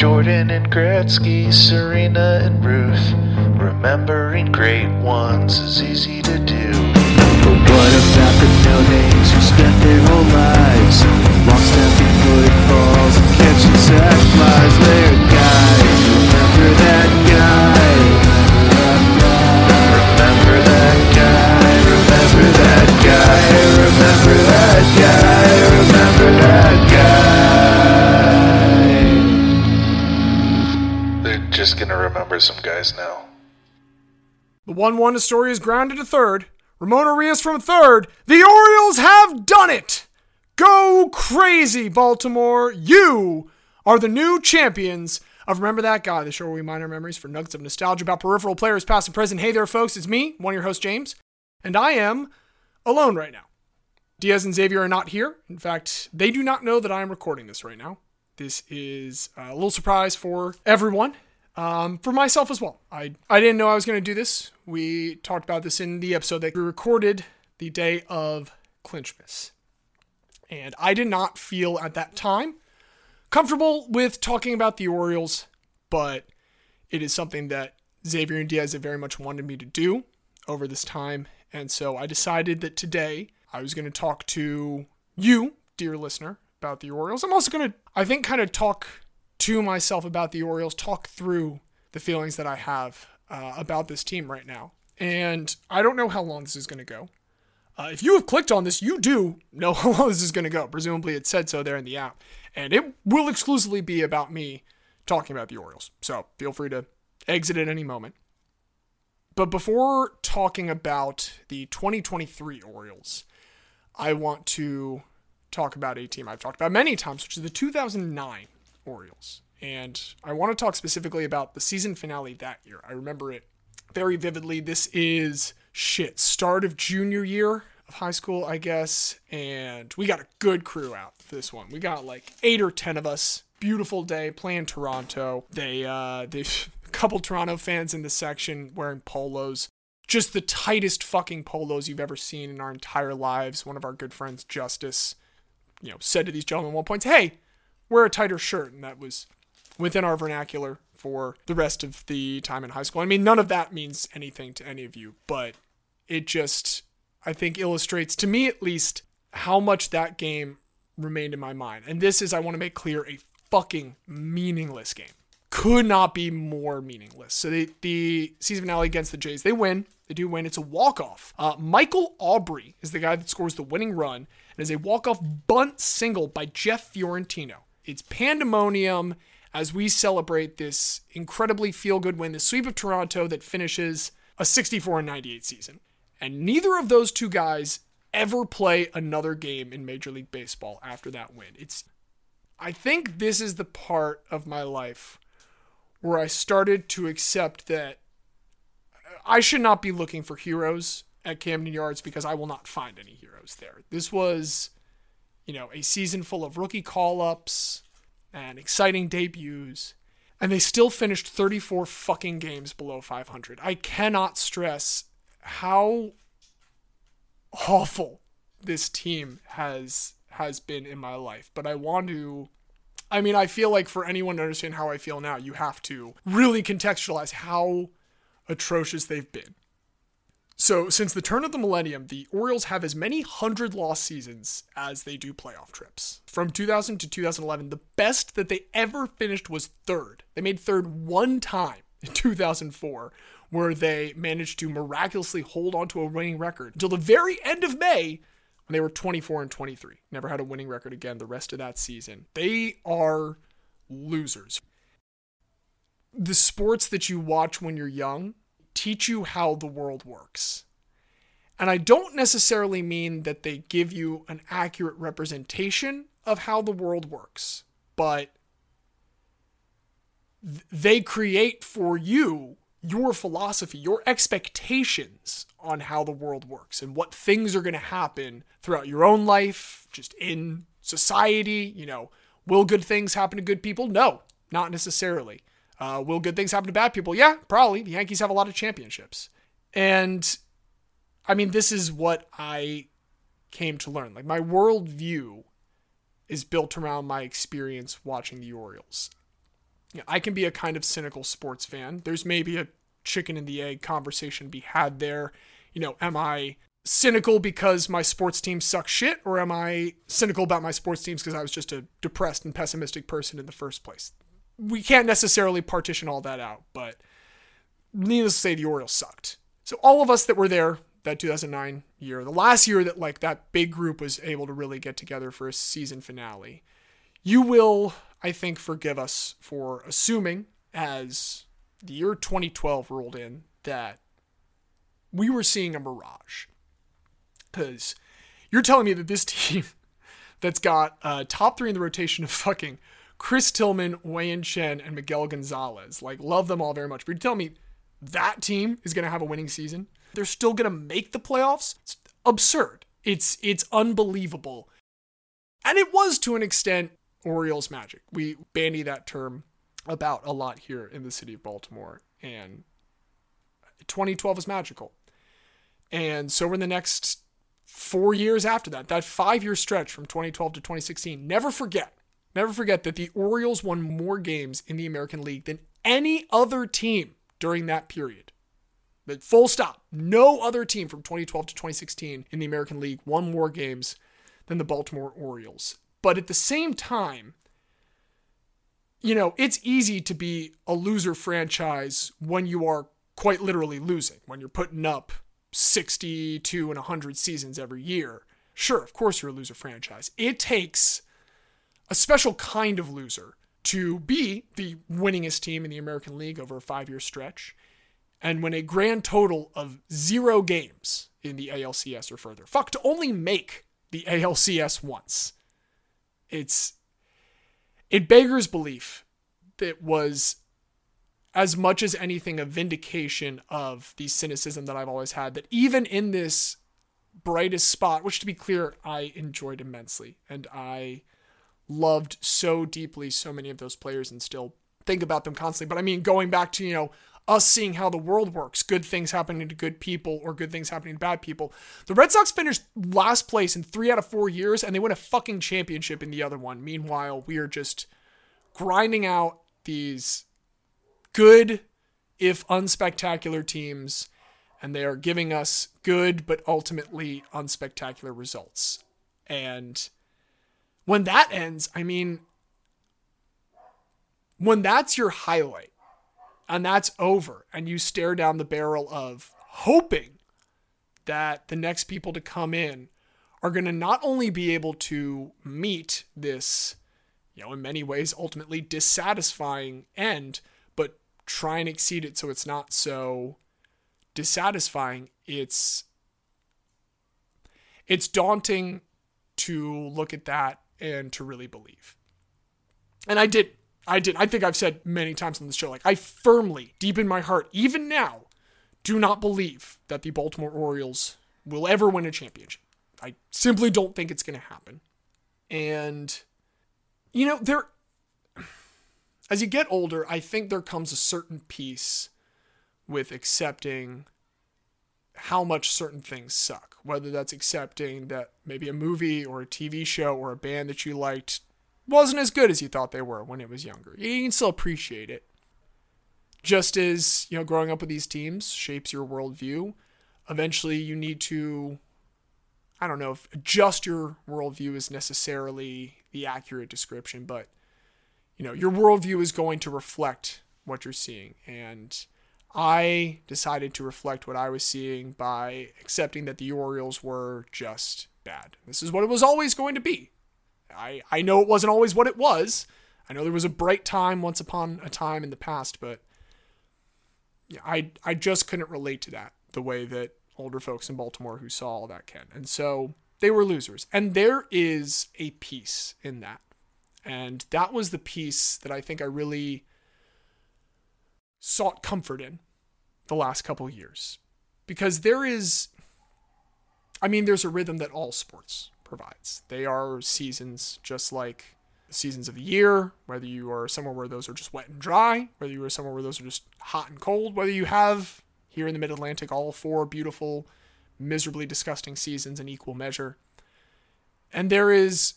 Jordan and Gretzky, Serena and Ruth. Remembering great ones is easy to do. But what about the no-names who spent their whole lives long snapping footballs and catching sac flies? They're guys. Remember that guy. Remember that guy, remember that guy, Remember that guy. Remember that guy. Just gonna remember some guys now. The 1 1 Astoria is grounded to third. Ramon Urias from third. The Orioles have done it! Go crazy, Baltimore! You are the new champions of Remember That Guy, the show where we mine our memories for nuggets of nostalgia about peripheral players, past and present. Hey there, folks, it's me, one of your hosts, James, and I am alone right now. Diaz and Xavier are not here. In fact, they do not know that I am recording this right now. This is a little surprise for everyone um, for myself as well. I, I didn't know I was going to do this. We talked about this in the episode that we recorded the day of Clinchmas. And I did not feel at that time comfortable with talking about the Orioles, but it is something that Xavier and Diaz have very much wanted me to do over this time. And so I decided that today I was going to talk to you, dear listener, about the Orioles. I'm also going to, I think, kind of talk to myself about the Orioles, talk through the feelings that I have uh, about this team right now. And I don't know how long this is going to go. Uh, if you have clicked on this, you do know how long this is going to go. Presumably, it said so there in the app. And it will exclusively be about me talking about the Orioles. So feel free to exit at any moment. But before talking about the 2023 Orioles, I want to talk about a team I've talked about many times, which is the 2009 Orioles. And I want to talk specifically about the season finale that year. I remember it very vividly. This is shit, start of junior year of high school, I guess. And we got a good crew out for this one. We got like eight or 10 of us. Beautiful day playing Toronto. They, uh, they, a couple Toronto fans in the section wearing polos. Just the tightest fucking polos you've ever seen in our entire lives. One of our good friends, Justice, you know, said to these gentlemen at one point, hey, wear a tighter shirt. And that was within our vernacular for the rest of the time in high school. I mean, none of that means anything to any of you, but it just, I think, illustrates, to me at least, how much that game remained in my mind. And this is, I want to make clear, a fucking meaningless game. Could not be more meaningless. So they, the season finale against the Jays, they win. They do win. It's a walk-off. Uh, Michael Aubrey is the guy that scores the winning run and is a walk-off bunt single by Jeff Fiorentino. It's pandemonium as we celebrate this incredibly feel-good win, the sweep of Toronto that finishes a 64 and 98 season. And neither of those two guys ever play another game in Major League Baseball after that win. It's I think this is the part of my life where I started to accept that I should not be looking for heroes at Camden Yards because I will not find any heroes there. This was, you know, a season full of rookie call ups and exciting debuts, and they still finished 34 fucking games below 500. I cannot stress how awful this team has has been in my life, but I want to I mean, I feel like for anyone to understand how I feel now, you have to really contextualize how atrocious they've been. So, since the turn of the millennium, the Orioles have as many 100 loss seasons as they do playoff trips. From 2000 to 2011, the best that they ever finished was third. They made third one time in 2004, where they managed to miraculously hold onto a winning record until the very end of May when they were 24 and 23. Never had a winning record again the rest of that season. They are losers. The sports that you watch when you're young teach you how the world works. And I don't necessarily mean that they give you an accurate representation of how the world works, but th- they create for you your philosophy, your expectations on how the world works and what things are going to happen throughout your own life, just in society. You know, will good things happen to good people? No, not necessarily. Uh, will good things happen to bad people? Yeah, probably. The Yankees have a lot of championships. And I mean, this is what I came to learn. Like, my worldview is built around my experience watching the Orioles. you know, I can be a kind of cynical sports fan. There's maybe a chicken and the egg conversation to be had there. You know, am I cynical because my sports teams suck shit, or am I cynical about my sports teams because I was just a depressed and pessimistic person in the first place? We can't necessarily partition all that out, but needless to say, the Orioles sucked. So all of us that were there that 2009 year, the last year that like that big group was able to really get together for a season finale, you will, I think, forgive us for assuming as the year 2012 rolled in that we were seeing a mirage. Because you're telling me that this team that's got uh, top three in the rotation of fucking Chris Tillman, Wei-Yin Chen, and Miguel Gonzalez, like, love them all very much. But you're telling me that team is going to have a winning season? They're still going to make the playoffs? It's absurd. It's it's unbelievable. And it was to an extent Orioles magic. We bandy that term about a lot here in the city of Baltimore. And 2012 was magical. And so in the next four years after that, that five year stretch from 2012 to 2016. Never forget, never forget that the Orioles won more games in the American League than any other team during that period. But full stop. No other team from 2012 to 2016 in the American League won more games than the Baltimore Orioles. But at the same time, you know, it's easy to be a loser franchise when you are quite literally losing, when you're putting up 62 and 100 seasons every year. Sure, of course you're a loser franchise. It takes a special kind of loser to be the winningest team in the American League over a five year stretch and win a grand total of zero games in the ALCS or further. Fuck, to only make the ALCS once. It's. It beggars belief that was as much as anything a vindication of the cynicism that I've always had that even in this brightest spot, which to be clear, I enjoyed immensely and I loved so deeply so many of those players and still think about them constantly. But I mean, going back to, you know, us seeing how the world works, good things happening to good people or good things happening to bad people. The Red Sox finished last place in three out of four years and they win a fucking championship in the other one. Meanwhile, we are just grinding out these good, if unspectacular teams, and they are giving us good but ultimately unspectacular results. And when that ends, I mean, when that's your highlight and that's over, and you stare down the barrel of hoping that the next people to come in are going to not only be able to meet this, you know, in many ways ultimately dissatisfying end, but try and exceed it so it's not so dissatisfying. It's it's daunting to look at that and to really believe. And I did. I did. I think I've said many times on this show, like, I firmly, deep in my heart, even now, do not believe that the Baltimore Orioles will ever win a championship. I simply don't think it's going to happen. And, you know, there, as you get older, I think there comes a certain peace with accepting how much certain things suck. Whether that's accepting that maybe a movie or a TV show or a band that you liked wasn't as good as you thought they were when it was younger. You can still appreciate it. Just as, you know, growing up with these teams shapes your worldview, eventually you need to, I don't know if adjust your worldview is necessarily the accurate description, but, you know, your worldview is going to reflect what you're seeing. And I decided to reflect what I was seeing by accepting that the Orioles were just bad. This is what it was always going to be. I, I know it wasn't always what it was. I know there was a bright time once upon a time in the past, but yeah, I I just couldn't relate to that the way that older folks in Baltimore who saw all that can. And so they were losers. And there is a piece in that. And that was the piece that I think I really sought comfort in the last couple years. Because there is I mean there's a rhythm that all sports provides. They are seasons just like seasons of the year, whether you are somewhere where those are just wet and dry, whether you are somewhere where those are just hot and cold, whether you have here in the mid Atlantic all four beautiful, miserably disgusting seasons in equal measure. And there is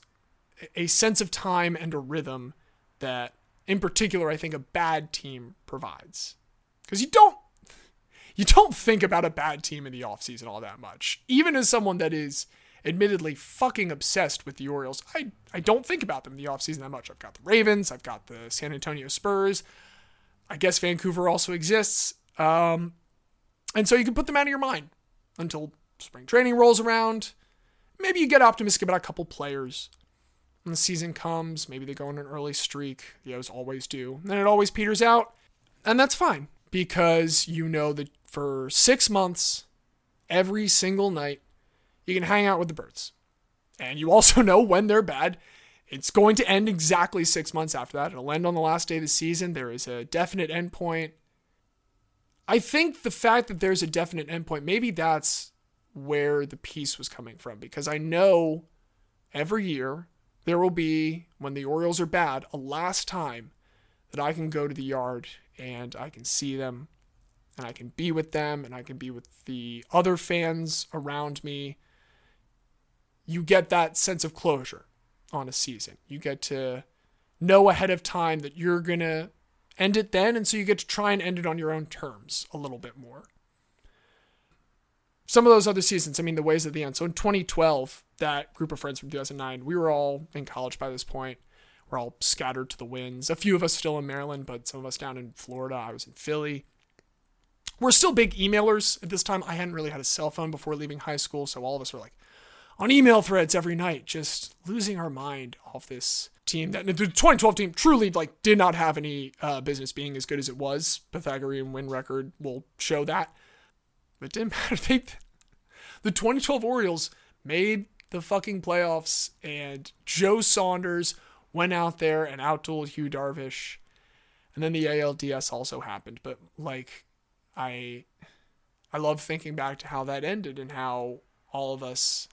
a sense of time and a rhythm that in particular, I think a bad team provides. Because you don't you don't think about a bad team in the offseason all that much. Even as someone that is admittedly fucking obsessed with the Orioles, I, I don't think about them in the offseason that much. I've got the Ravens, I've got the San Antonio Spurs. I guess Vancouver also exists. Um, and so you can put them out of your mind until spring training rolls around. Maybe you get optimistic about a couple players. When the season comes, maybe they go on an early streak. The O's always do. And then it always peters out. And that's fine because you know that for six months, every single night, you can hang out with the birds. And you also know when they're bad. It's going to end exactly six months after that. It'll end on the last day of the season. There is a definite endpoint. I think the fact that there's a definite endpoint, maybe that's where the peace was coming from because I know every year there will be, when the Orioles are bad, a last time that I can go to the yard and I can see them and I can be with them and I can be with the other fans around me. You get that sense of closure on a season. You get to know ahead of time that you're going to end it then, and so you get to try and end it on your own terms a little bit more. Some of those other seasons, I mean, the ways at the end. So in 2012, that group of friends from 2009, we were all in college by this point. We're all scattered to the winds. A few of us still in Maryland, but some of us down in Florida. I was in Philly. We're still big emailers at this time. I hadn't really had a cell phone before leaving high school, so all of us were like on email threads every night, just losing our mind off this team. That the 2012 team truly like did not have any uh, business being as good as it was. Pythagorean win record will show that. But it didn't matter. They, the 2012 Orioles made the fucking playoffs, and Joe Saunders went out there and outdueled Yu Darvish. And then the ALDS also happened. But like I I love thinking back to how that ended and how all of us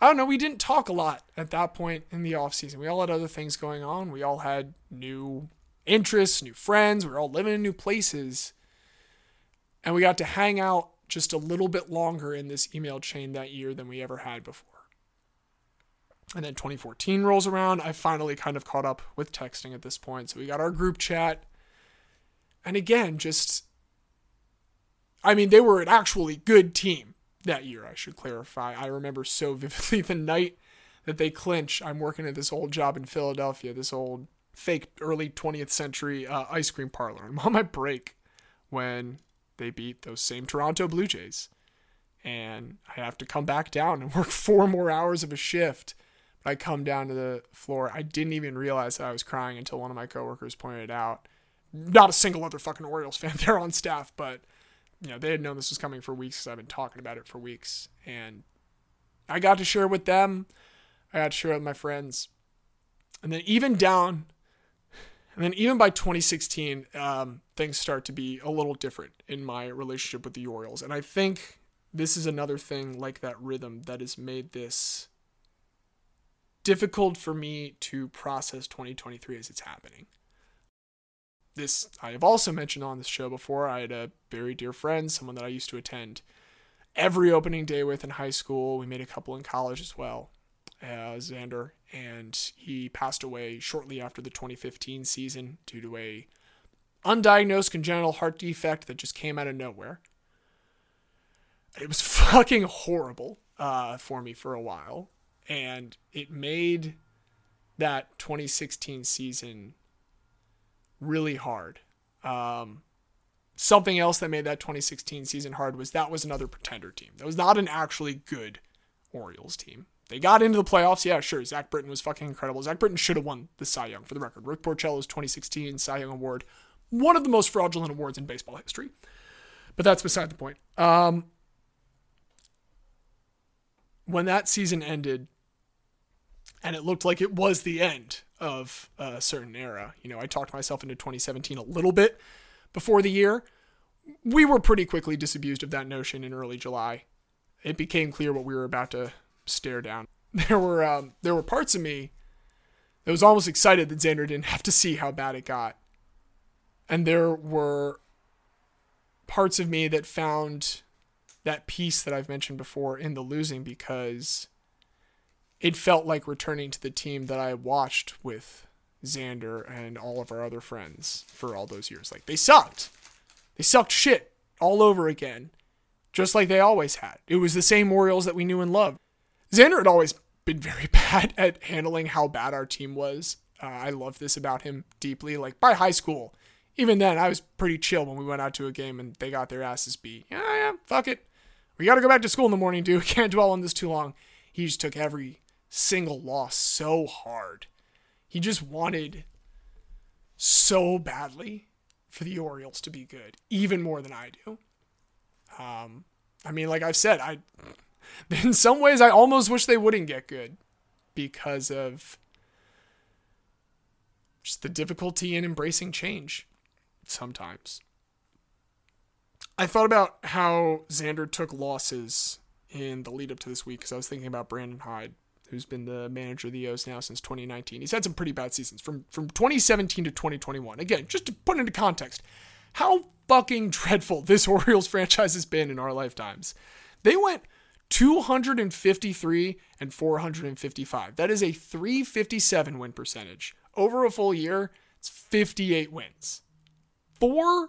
I don't know, we didn't talk a lot at that point in the off season. We all had other things going on. We all had new interests, new friends, we were all living in new places. And we got to hang out just a little bit longer in this email chain that year than we ever had before. And then 2014 rolls around. I finally kind of caught up with texting at this point. So we got our group chat. And again, just, I mean, they were an actually good team that year, I should clarify. I remember so vividly the night that they clinch. I'm working at this old job in Philadelphia, this old fake early 20th century uh, ice cream parlor. I'm on my break when they beat those same Toronto Blue Jays. And I have to come back down and work four more hours of a shift But I come down to the floor. I didn't even realize that I was crying until one of my coworkers pointed it out. Not a single other fucking Orioles fan there on staff, but you know they had known this was coming for weeks because I've been talking about it for weeks, and I got to share it with them. I got to share it with my friends, and then even down, and then even by 2016, um, things start to be a little different in my relationship with the Orioles, and I think this is another thing like that rhythm that has made this difficult for me to process 2023 as it's happening. This I have also mentioned on this show before. I had a very dear friend, someone that I used to attend every opening day with in high school. We made a couple in college as well, uh, Xander, and he passed away shortly after the 2015 season due to a undiagnosed congenital heart defect that just came out of nowhere. It was fucking horrible uh, for me for a while and it made that 2016 season really hard. Um, something else that made that 2016 season hard was that was another pretender team. That was not an actually good Orioles team. They got into the playoffs. Yeah, sure. Zach Britton was fucking incredible. Zach Britton should have won the Cy Young for the record. Rick Porcello's 2016 Cy Young Award, one of the most fraudulent awards in baseball history. But that's beside the point. Um, when that season ended, and it looked like it was the end of a certain era. You know, I talked myself into 2017 a little bit before the year. We were pretty quickly disabused of that notion in early July. It became clear what we were about to stare down. There were um, there were parts of me that was almost excited that Xander didn't have to see how bad it got, and there were parts of me that found that peace that I've mentioned before in the losing because it felt like returning to the team that I watched with Xander and all of our other friends for all those years. Like they sucked. They sucked shit all over again, just like they always had. It was the same Orioles that we knew and loved. Xander had always been very bad at handling how bad our team was. Uh, I love this about him deeply. Like by high school, even then, I was pretty chill when we went out to a game and they got their asses beat. Yeah, yeah, fuck it. We got to go back to school in the morning, dude. Can't dwell on this too long. He just took every single loss so hard. He just wanted so badly for the Orioles to be good, even more than I do. Um, I mean, like I've said, I in some ways I almost wish they wouldn't get good because of just the difficulty in embracing change sometimes. I thought about how Xander took losses in the lead up to this week because I was thinking about Brandon Hyde, who's been the manager of the O's now since 2019. He's had some pretty bad seasons from from 2017 to 2021. Again, just to put into context, how fucking dreadful this Orioles franchise has been in our lifetimes. They went 253 and 455. That is a 357 win percentage. Over a full year, it's 58 wins. Four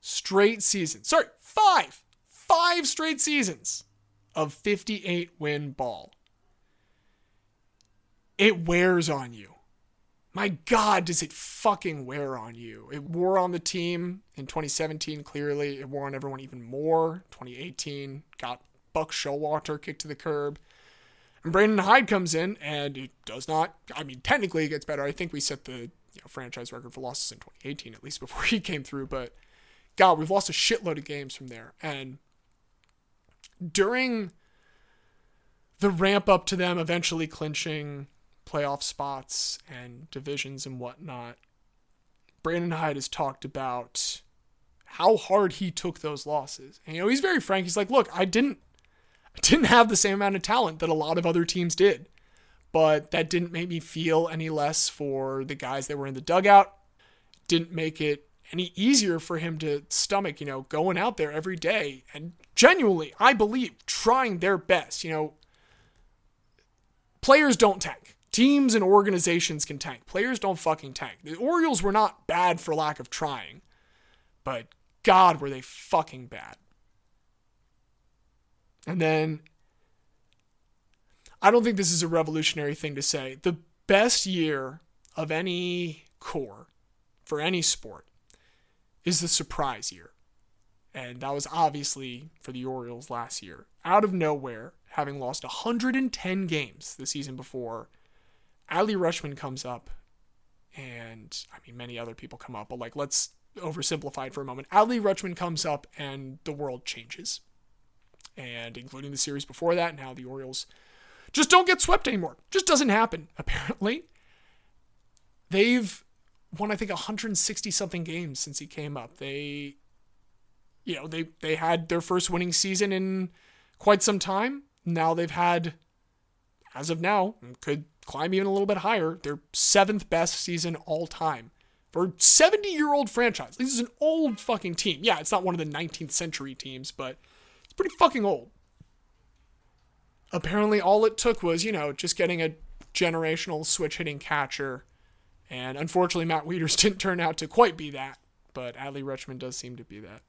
straight seasons. Sorry, five. Five straight seasons of 58 win ball. It wears on you. My God, does it fucking wear on you? It wore on the team in 2017, clearly. It wore on everyone even more. 2018 got Buck Showalter kicked to the curb. And Brandon Hyde comes in and it does not, I mean, technically it gets better. I think we set the you know, franchise record for losses in 2018, at least before he came through. But God, we've lost a shitload of games from there. And during the ramp up to them eventually clinching playoff spots and divisions and whatnot, Brandon Hyde has talked about how hard he took those losses. And you know, he's very frank. He's like, look, I didn't I didn't have the same amount of talent that a lot of other teams did. But that didn't make me feel any less for the guys that were in the dugout. Didn't make it any easier for him to stomach, you know, going out there every day and genuinely, I believe, trying their best. You know, players don't tank. Teams and organizations can tank. Players don't fucking tank. The Orioles were not bad for lack of trying, but God, were they fucking bad. And then, I don't think this is a revolutionary thing to say. The best year of any core for any sport is the surprise year. And that was obviously for the Orioles last year. Out of nowhere, having lost 110 games the season before, Adley Rutschman comes up, and I mean, many other people come up, but like, let's oversimplify it for a moment. Adley Rutschman comes up, and the world changes. And including the series before that, now the Orioles just don't get swept anymore. Just doesn't happen, apparently. They've won I think 160 something games since he came up. They you know, they they had their first winning season in quite some time. Now they've had as of now could climb even a little bit higher, their seventh best season all time. For 70 year old franchise. This is an old fucking team. Yeah, it's not one of the 19th century teams, but it's pretty fucking old. Apparently, all it took was, you know, just getting a generational switch hitting catcher and unfortunately, Matt Wieters didn't turn out to quite be that, but Adley Rutschman does seem to be that.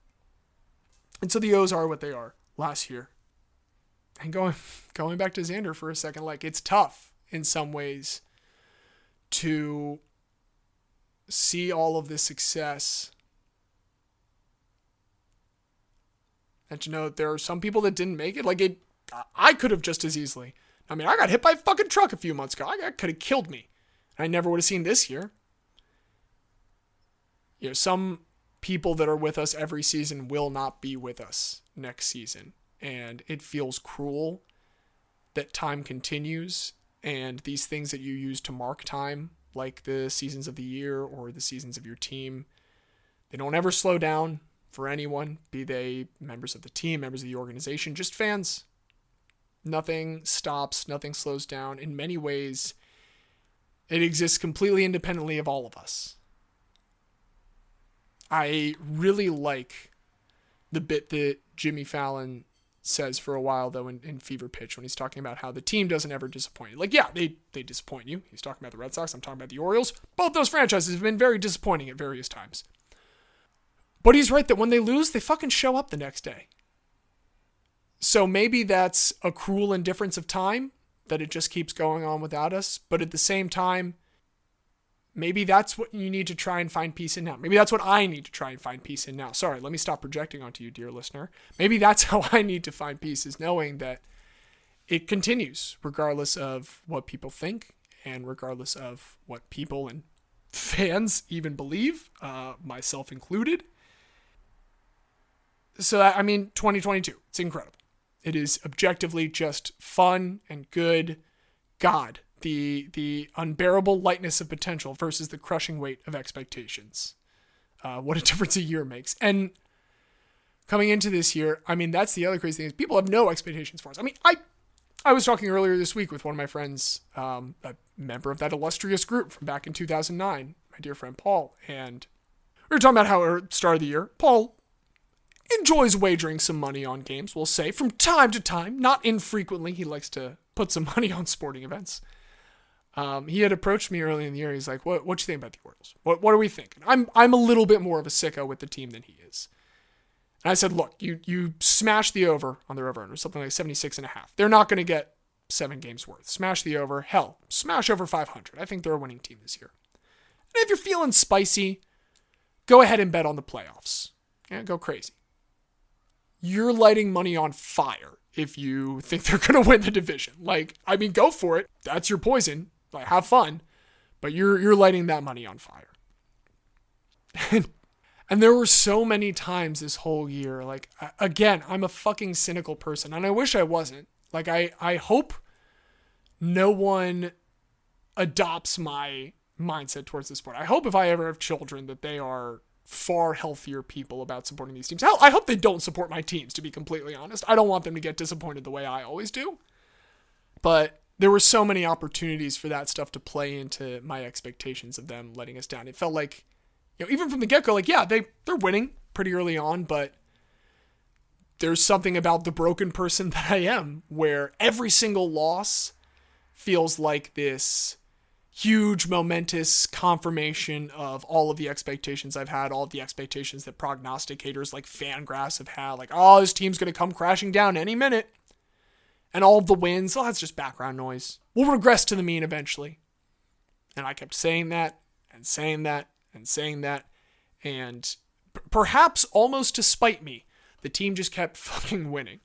And so the O's are what they are last year. And going going back to Xander for a second, like it's tough in some ways to see all of this success and to know that there are some people that didn't make it. Like it, I could have just as easily. I mean, I got hit by a fucking truck a few months ago. I could have killed me. I never would have seen this year. You know, some people that are with us every season will not be with us next season. And it feels cruel that time continues and these things that you use to mark time, like the seasons of the year or the seasons of your team, they don't ever slow down for anyone, be they members of the team, members of the organization, just fans. Nothing stops, nothing slows down. In many ways, it exists completely independently of all of us. I really like the bit that Jimmy Fallon says for a while though in, in Fever Pitch when he's talking about how the team doesn't ever disappoint you. Like, yeah, they they disappoint you. He's talking about the Red Sox. I'm talking about the Orioles. Both those franchises have been very disappointing at various times. But he's right that when they lose, they fucking show up the next day. So maybe that's a cruel indifference of time that it just keeps going on without us. But at the same time, maybe that's what you need to try and find peace in now. Maybe that's what I need to try and find peace in now. Sorry, let me stop projecting onto you, dear listener. Maybe that's how I need to find peace is knowing that it continues regardless of what people think and regardless of what people and fans even believe, uh, myself included. So, I mean, 2022, it's incredible. It is objectively just fun and good. God, the the unbearable lightness of potential versus the crushing weight of expectations. Uh, what a difference a year makes. And coming into this year, I mean, that's the other crazy thing is people have no expectations for us. I mean, I I was talking earlier this week with one of my friends, um, a member of that illustrious group from back in 2009, my dear friend Paul, and we were talking about how at start of the year, Paul enjoys wagering some money on games, we'll say, from time to time, not infrequently. He likes to put some money on sporting events. Um, he had approached me early in the year. He's like, "What? What you think about the Orioles? What? What are we thinking?" I'm I'm a little bit more of a sicko with the team than he is. And I said, "Look, you you smash the over on their over under something like 76 and a half. They're not going to get seven games worth. Smash the over. Hell, smash over 500. I think they're a winning team this year. And if you're feeling spicy, go ahead and bet on the playoffs. Yeah, go crazy you're lighting money on fire if you think they're going to win the division. Like, I mean, go for it. That's your poison. Like, have fun. But you're you're lighting that money on fire. And, there were so many times this whole year like again, I'm a fucking cynical person and I wish I wasn't. Like I I hope no one adopts my mindset towards the sport. I hope if I ever have children that they are far healthier people about supporting these teams. Hell, I hope they don't support my teams, to be completely honest. I don't want them to get disappointed the way I always do. But there were so many opportunities for that stuff to play into my expectations of them letting us down. It felt like, you know, even from the get go, like, yeah, they, they're winning pretty early on, but there's something about the broken person that I am where every single loss feels like this huge, momentous confirmation of all of the expectations I've had, all of the expectations that prognosticators like Fangraphs have had. Like, oh, this team's to come crashing down any minute. And all of the wins, oh, that's just background noise. We'll regress to the mean eventually. And I kept saying that and saying that and saying that. And p- perhaps almost to spite me, the team just kept fucking winning.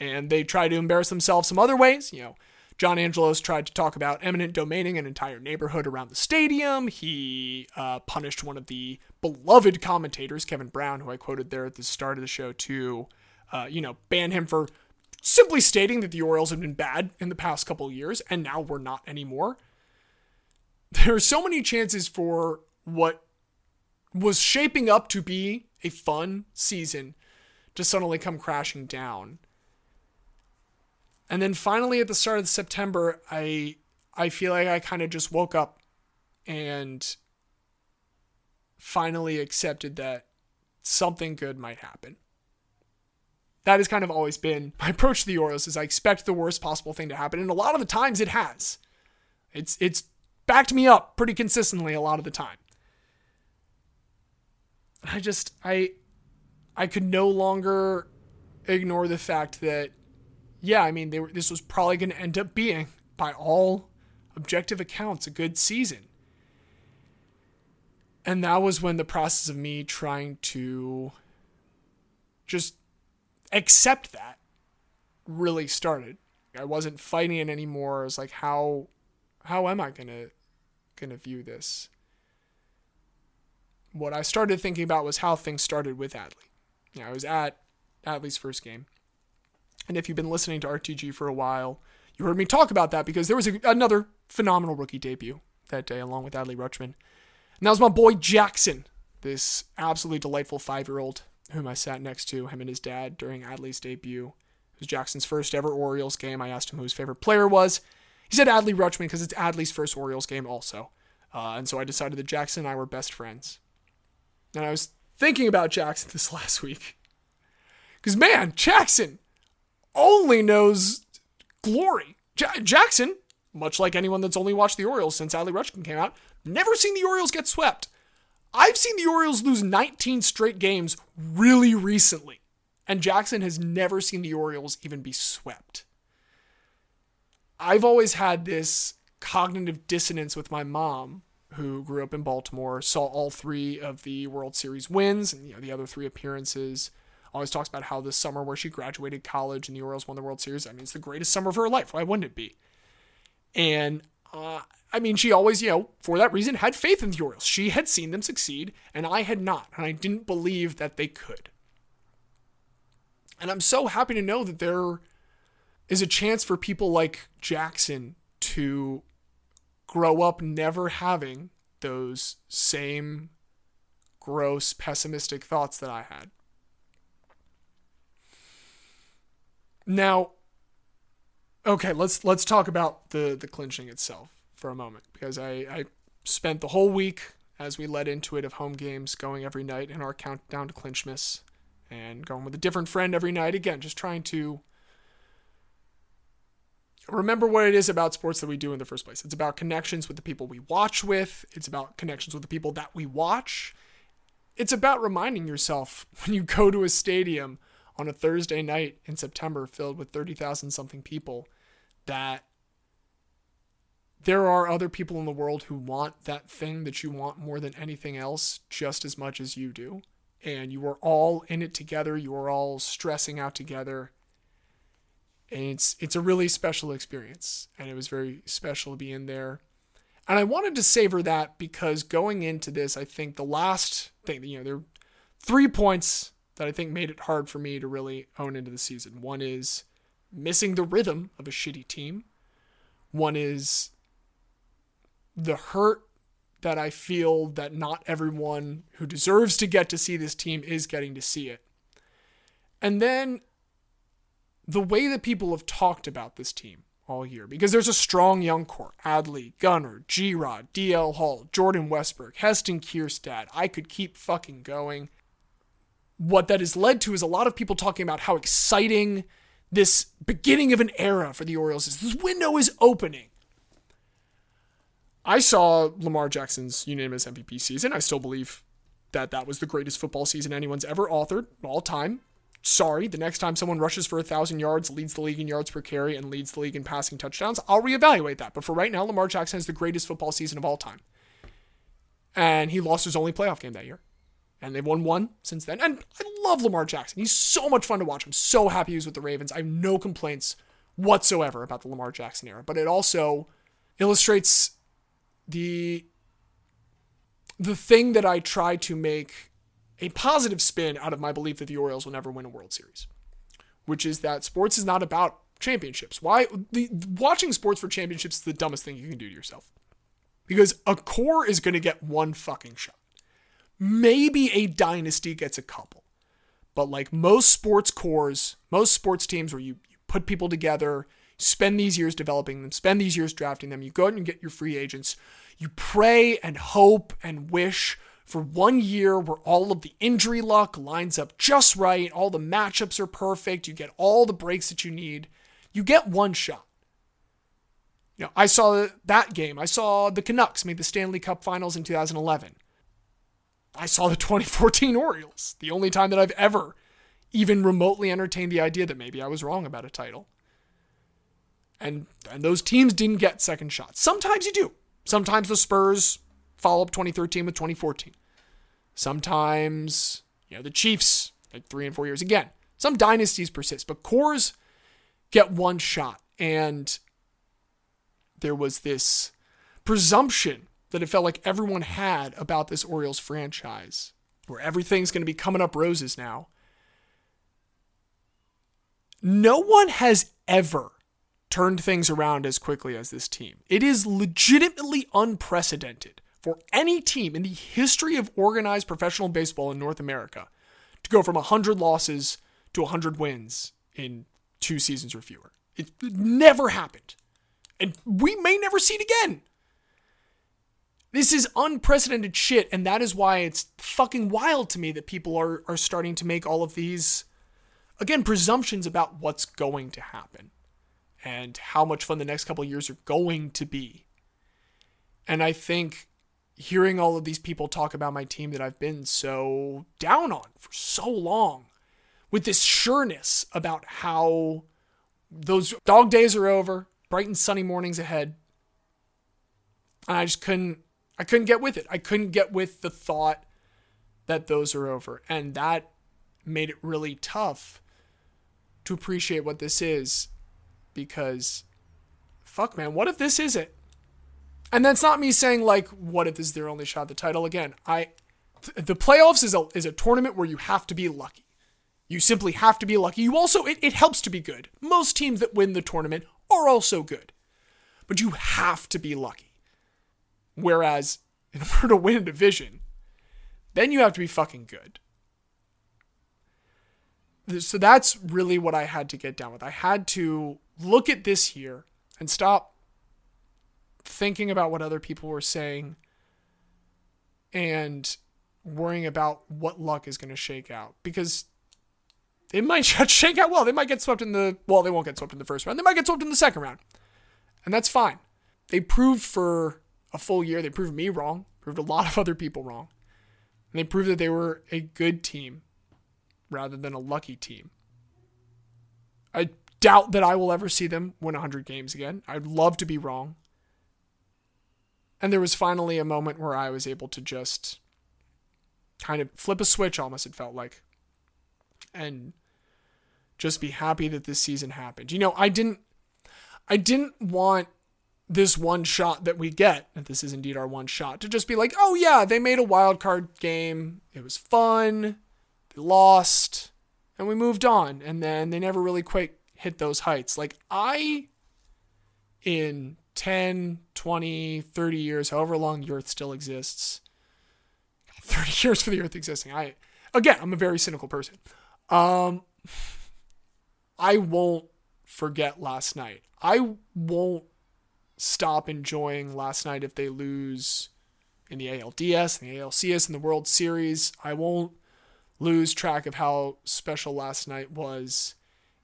And they tried to embarrass themselves some other ways, you know John Angelos tried to talk about eminent domaining an entire neighborhood around the stadium. He uh, punished one of the beloved commentators, Kevin Brown, who I quoted there at the start of the show, to, uh, you know, ban him for simply stating that the Orioles have been bad in the past couple years, and now we're not anymore. There are so many chances for what was shaping up to be a fun season to suddenly come crashing down. And then finally at the start of September, I I feel like I kind of just woke up and finally accepted that something good might happen. That has kind of always been my approach to the Orioles is I expect the worst possible thing to happen and a lot of the times it has. It's it's backed me up pretty consistently a lot of the time. I just I I could no longer ignore the fact that yeah, I mean, they were, this was probably going to end up being, by all objective accounts, a good season. And that was when the process of me trying to just accept that really started. I wasn't fighting it anymore. I was like, how how am I gonna gonna view this? What I started thinking about was how things started with Adley. You know, I was at Adley's first game. And if you've been listening to RTG for a while, you heard me talk about that because there was a, another phenomenal rookie debut that day, along with Adley Rutschman. And that was my boy Jackson, this absolutely delightful five year old whom I sat next to, him and his dad, during Adley's debut. It was Jackson's first ever Orioles game. I asked him who his favorite player was. He said Adley Rutschman because it's Adley's first Orioles game, also. Uh, and so I decided that Jackson and I were best friends. And I was thinking about Jackson this last week. Because, man, Jackson, only knows glory. Ja- Jackson, much like anyone that's only watched the Orioles since Adley Rutschman came out, never seen the Orioles get swept. I've seen the Orioles lose 19 straight games really recently, and Jackson has never seen the Orioles even be swept. I've always had this cognitive dissonance with my mom, who grew up in Baltimore, saw all three of the World Series wins and you know, the other three appearances. Always talks about how this summer where she graduated college and the Orioles won the World Series, I mean, it's the greatest summer of her life. Why wouldn't it be? And uh, I mean, she always, you know, for that reason, had faith in the Orioles. She had seen them succeed, and I had not, and I didn't believe that they could. And I'm so happy to know that there is a chance for people like Jackson to grow up never having those same gross pessimistic thoughts that I had. Now, okay, let's let's talk about the the clinching itself for a moment because I I spent the whole week as we led into it of home games going every night in our countdown to clinchmas and going with a different friend every night again just trying to remember what it is about sports that we do in the first place. It's about connections with the people we watch with, it's about connections with the people that we watch. It's about reminding yourself when you go to a stadium on a Thursday night in September filled with 30,000 something people that there are other people in the world who want that thing that you want more than anything else just as much as you do. And you are all in it together, you are all stressing out together. And it's it's a really special experience. And it was very special to be in there. And i wanted to savor that because going into this i think the last thing you know there are three points that i think made it hard for me to really own into the season one is missing the rhythm of a shitty team one is the hurt that i feel that not everyone who deserves to get to see this team is getting to see it and then the way that people have talked about this team all year because there's a strong young core Adley, Gunnar, G Rod, DL Hall, Jordan Westburg, Heston Kjerstad. I could keep fucking going. What that has led to is a lot of people talking about how exciting this beginning of an era for the Orioles is. This window is opening. I saw Lamar Jackson's unanimous MVP season. I still believe that that was the greatest football season anyone's ever authored all time sorry, the next time someone rushes for a 1,000 yards, leads the league in yards per carry, and leads the league in passing touchdowns, I'll reevaluate that. But for right now, Lamar Jackson has the greatest football season of all time. And he lost his only playoff game that year. And they've won one since then. And I love Lamar Jackson. He's so much fun to watch. I'm so happy he was with the Ravens. I have no complaints whatsoever about the Lamar Jackson era. But it also illustrates the the thing that I try to make a positive spin out of my belief that the Orioles will never win a World Series, which is that sports is not about championships. Why the watching sports for championships is the dumbest thing you can do to yourself. Because a core is going to get one fucking shot. Maybe a dynasty gets a couple. But like most sports cores, most sports teams where you, you put people together, spend these years developing them, spend these years drafting them, you go out and get your free agents, you pray and hope and wish for one year where all of the injury luck lines up just right, all the matchups are perfect, you get all the breaks that you need. You get one shot. You know, I saw that game. I saw the Canucks make the Stanley Cup Finals in 2011. I saw the 2014 Orioles, the only time that I've ever even remotely entertained the idea that maybe I was wrong about a title. And and those teams didn't get second shots. Sometimes you do. Sometimes the Spurs follow up 2013 with 2014. Sometimes, you know, the Chiefs, like three and four years again. Some dynasties persist, but cores get one shot. And there was this presumption that it felt like everyone had about this Orioles franchise, where everything's going to be coming up roses now. No one has ever turned things around as quickly as this team. It is legitimately unprecedented for any team in the history of organized professional baseball in North America to go from 100 losses to 100 wins in two seasons or fewer. It never happened. And we may never see it again. This is unprecedented shit, and that is why it's fucking wild to me that people are, are starting to make all of these again, presumptions about what's going to happen and how much fun the next couple years are going to be. And I think hearing all of these people talk about my team that I've been so down on for so long with this sureness about how those dog days are over, bright and sunny mornings ahead. And I just couldn't I couldn't get with it. I couldn't get with the thought that those are over. And that made it really tough to appreciate what this is because fuck man, what if this is it? And that's not me saying like what if this is their only shot at the title again. I the playoffs is a is a tournament where you have to be lucky. You simply have to be lucky. You also it, it helps to be good. Most teams that win the tournament are also good. But you have to be lucky. Whereas in order to win a division, then you have to be fucking good. So that's really what I had to get down with. I had to look at this year and stop thinking about what other people were saying and worrying about what luck is going to shake out because it might shake out well. They might get swept in the well, they won't get swept in the first round. They might get swept in the second round. And that's fine. They proved for a full year, they proved me wrong, proved a lot of other people wrong. And they proved that they were a good team rather than a lucky team. I doubt that I will ever see them win 100 games again. I'd love to be wrong. And there was finally a moment where I was able to just kind of flip a switch almost, it felt like, and just be happy that this season happened. You know, I didn't I didn't want this one shot that we get, if this is indeed our one shot, to just be like, oh yeah, they made a wild card game. It was fun. They lost. And we moved on. And then they never really quite hit those heights. Like I in 10, 20, 30 years, however long the earth still exists. 30 years for the earth existing. I again, I'm a very cynical person. Um I won't forget last night. I won't stop enjoying last night if they lose in the ALDS, in the ALCS, in the World Series. I won't lose track of how special last night was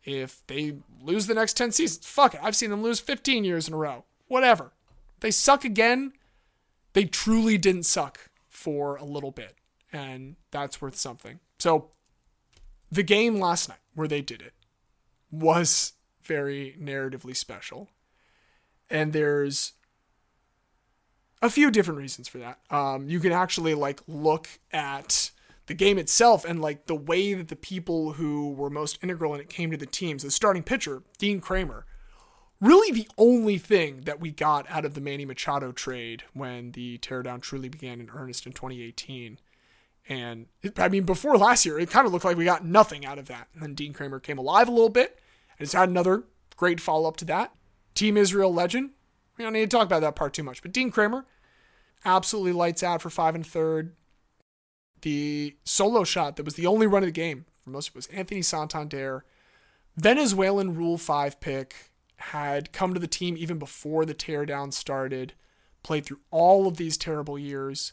if they lose the next 10 seasons. Fuck it. I've seen them lose 15 years in a row. Whatever. They suck again. They truly didn't suck for a little bit. And that's worth something. So, the game last night where they did it was very narratively special. And there's a few different reasons for that. Um, you can actually like look at the game itself and like the way that the people who were most integral in it came to the teams. The starting pitcher, Dean Kremer, really the only thing that we got out of the Manny Machado trade when the teardown truly began in earnest in 2018. And it, I mean, before last year, it kind of looked like we got nothing out of that. And then Dean Kremer came alive a little bit and it's had another great follow up to that. Team Israel legend. We don't need to talk about that part too much, but Dean Kremer absolutely lights out for five and third. The solo shot that was the only run of the game for most of it was Anthony Santander. Venezuelan Rule 5 pick had come to the team even before the teardown started, played through all of these terrible years,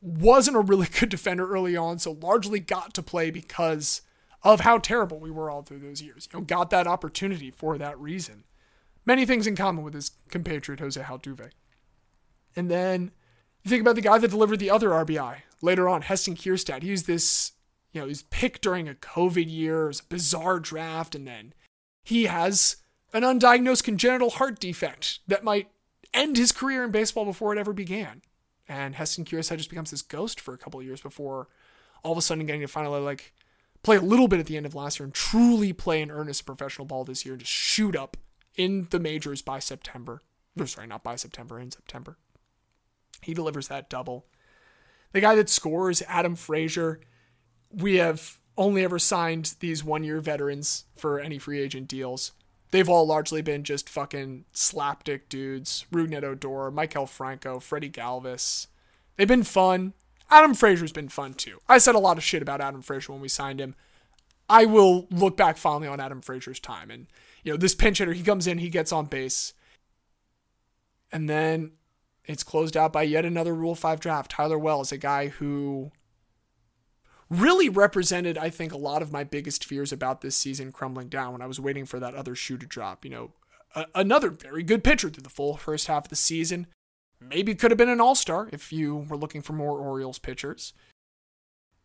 wasn't a really good defender early on, so largely got to play because of how terrible we were all through those years. You know, got that opportunity for that reason. Many things in common with his compatriot Jose Altuve. And then you think about the guy that delivered the other RBI later on, Heston Kjerstad. He was this, you know, he's picked during a COVID year, it was a bizarre draft, and then he has an undiagnosed congenital heart defect that might end his career in baseball before it ever began. And Heston Kjerstad just becomes this ghost for a couple of years before all of a sudden getting to finally like play a little bit at the end of last year and truly play in earnest professional ball this year and just shoot up in the majors by September. Or sorry, not by September, in September. He delivers that double. The guy that scores, Adam Frazier, we have only ever signed these one year veterans for any free agent deals. They've all largely been just fucking slapdick dudes. Rougned Odor, Maikel Franco, Freddie Galvis. They've been fun. Adam Frazier's been fun too. I said a lot of shit about Adam Frazier when we signed him. I will look back fondly on Adam Frazier's time. And, you know, this pinch hitter, he comes in, he gets on base. And then it's closed out by yet another Rule 5 draft. Tyler Wells, a guy who really represented, I think, a lot of my biggest fears about this season crumbling down when I was waiting for that other shoe to drop. You know, a- another very good pitcher through the full first half of the season. Maybe could have been an all star if you were looking for more Orioles pitchers.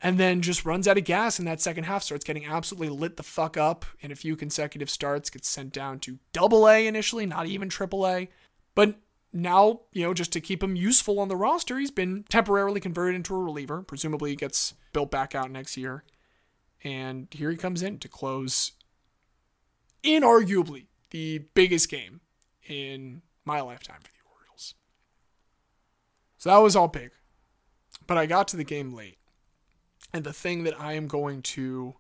And then just runs out of gas in that second half, starts getting absolutely lit the fuck up in a few consecutive starts, gets sent down to double A initially, not even triple A. But now, you know, just to keep him useful on the roster, he's been temporarily converted into a reliever. Presumably, he gets built back out next year. And here he comes in to close, inarguably, the biggest game in my lifetime for the Orioles. So that was all big. But I got to the game late. And the thing that I am going to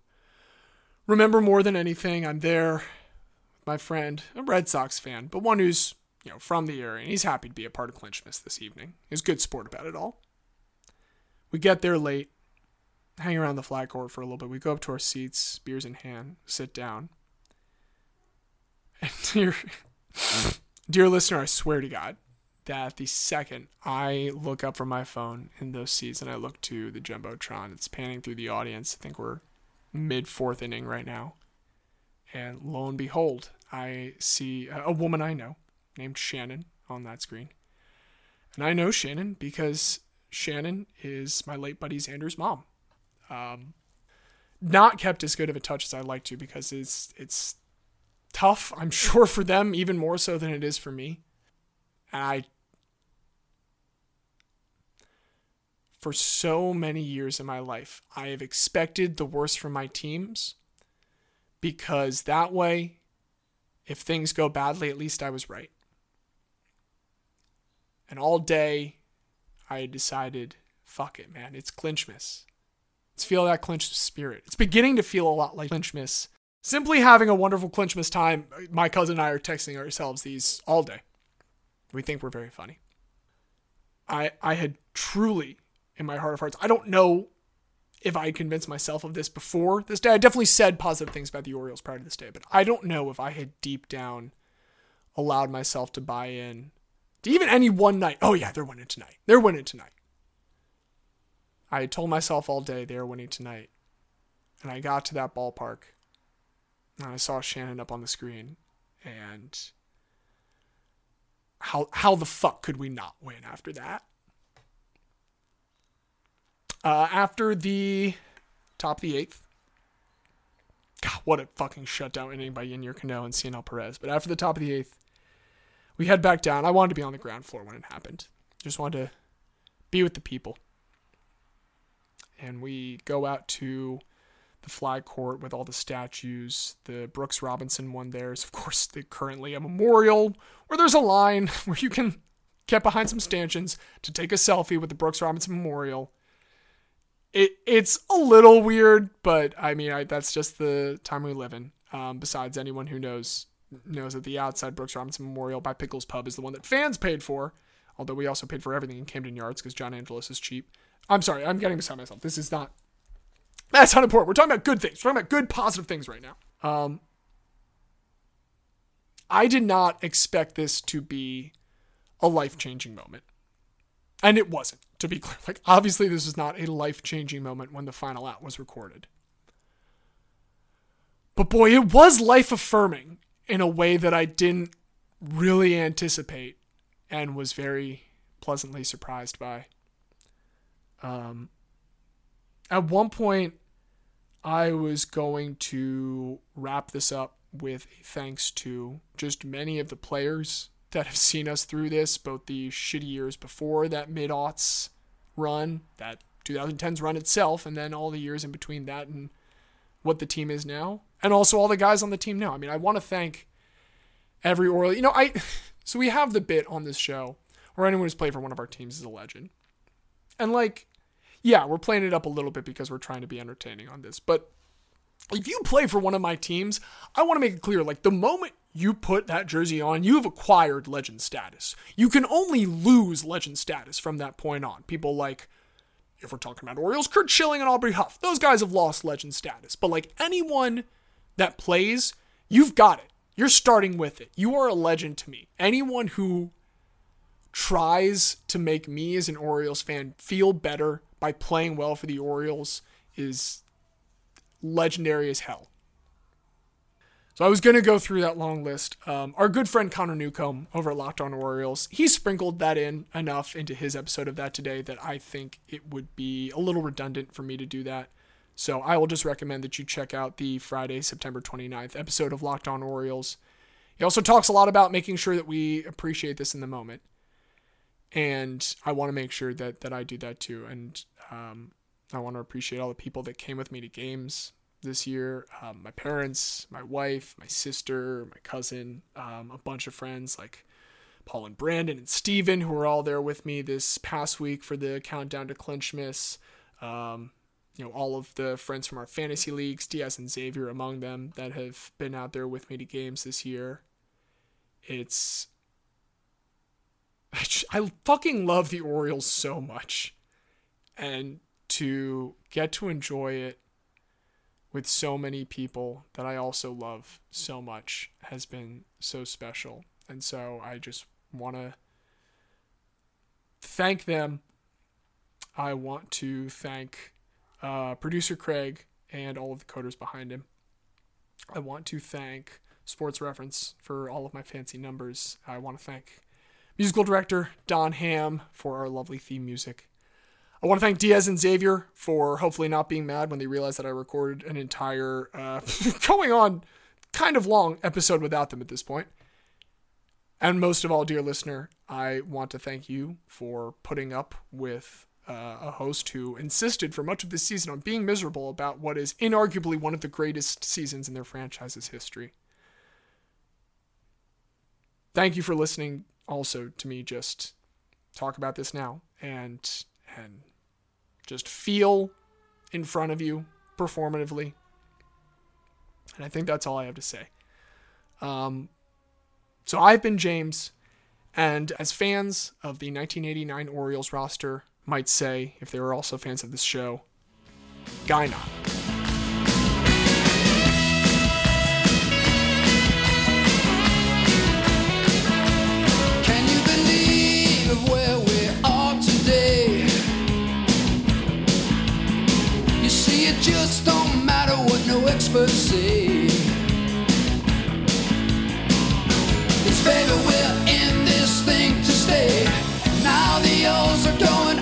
remember more than anything, I'm there with my friend, a Red Sox fan, but one who's you know, from the area, and he's happy to be a part of Clinchmas this evening. He's good sport about it all. We get there late, hang around the flag court for a little bit. We go up to our seats, beers in hand, sit down. And dear, dear listener, I swear to God that the second I look up from my phone in those seats and I look to the jumbotron, it's panning through the audience. I think we're mid fourth inning right now, and lo and behold, I see a woman I know named Shannon on that screen. And I know Shannon because Shannon is my late buddy's Andrew's mom. Um, not kept as good of a touch as I'd like to because it's it's tough, I'm sure, for them, even more so than it is for me. And I for so many years in my life, I have expected the worst from my teams because that way, if things go badly, at least I was right. And all day, I decided, fuck it, man. It's Clinchmas. Let's feel that Clinchmas spirit. It's beginning to feel a lot like Clinchmas. Simply having a wonderful Clinchmas time. My cousin and I are texting ourselves these all day. We think we're very funny. I I had truly, in my heart of hearts, I don't know if I convinced myself of this before this day. I definitely said positive things about the Orioles prior to this day, but I don't know if I had deep down allowed myself to buy in to even any one night. Oh yeah, they're winning tonight. They're winning tonight. I had told myself all day they are winning tonight. And I got to that ballpark and I saw Shannon up on the screen and how how the fuck could we not win after that? Uh, after the top of the eighth, God, what a fucking shutdown inning by Yennier Cano and Cionel Perez. But after the top of the eighth, we head back down. I wanted to be on the ground floor when it happened. Just wanted to be with the people. And we go out to the flag court with all the statues. The Brooks Robinson one there is, of course, the, currently a memorial where there's a line where you can get behind some stanchions to take a selfie with the Brooks Robinson Memorial. It it's a little weird, but I mean I, that's just the time we live in. Um, besides, anyone who knows knows that the outside Brooks Robinson Memorial by Pickles Pub is the one that fans paid for. Although we also paid for everything in Camden Yards because John Angelos is cheap. I'm sorry, I'm getting beside myself. This is not. That's not important. We're talking about good things. We're talking about good, positive things right now. Um, I did not expect this to be a life changing moment. And it wasn't, to be clear. Like, obviously, this was not a life changing moment when the final out was recorded. But boy, it was life affirming in a way that I didn't really anticipate and was very pleasantly surprised by. Um, at one point, I was going to wrap this up with thanks to just many of the players that have seen us through this, both the shitty years before that mid aughts run, that 2010's run itself, and then all the years in between that and what the team is now, and also all the guys on the team now. I mean, I want to thank every Oriole. You know, I so we have the bit on this show where anyone who's played for one of our teams is a legend, and like, yeah, we're playing it up a little bit because we're trying to be entertaining on this, but if you play for one of my teams, I want to make it clear like the moment you put that jersey on, you have acquired legend status. You can only lose legend status from that point on. People like, if we're talking about Orioles, Curt Schilling and Aubrey Huff, those guys have lost legend status. But like anyone that plays, you've got it. You're starting with it. You are a legend to me. Anyone who tries to make me as an Orioles fan feel better by playing well for the Orioles is legendary as hell. So I was going to go through that long list. Um, our good friend Connor Newcomb over at Locked On Orioles, he sprinkled that in enough into his episode of that today that I think it would be a little redundant for me to do that. So I will just recommend that you check out the Friday, September 29th episode of Locked On Orioles. He also talks a lot about making sure that we appreciate this in the moment. And I want to make sure that, that I do that too. And um, I want to appreciate all the people that came with me to games this year um, my parents, my wife, my sister, my cousin, um, a bunch of friends like Paul and Brandon and Steven, who were all there with me this past week for the countdown to Clinchmas. Um, you know, all of the friends from our fantasy leagues, Diaz and Xavier among them, that have been out there with me to games this year. It's. I, just, I fucking love the Orioles so much. And to get to enjoy it with so many people that I also love so much has been so special. And so I just want to thank them. I want to thank uh, producer Craig and all of the coders behind him. I want to thank Sports Reference for all of my fancy numbers. I want to thank musical director Don Ham for our lovely theme music. I want to thank Diaz and Xavier for hopefully not being mad when they realized that I recorded an entire, uh, going on kind of long episode without them at this point. And most of all, dear listener, I want to thank you for putting up with uh, a host who insisted for much of this season on being miserable about what is inarguably one of the greatest seasons in their franchise's history. Thank you for listening also to me just talk about this now and and just feel in front of you performatively. And I think that's all I have to say. Um, so I've been James, and as fans of the 1989 Orioles roster might say, if they were also fans of this show, Guy experts say. Cause baby, we're in this thing to stay. Now the O's are going.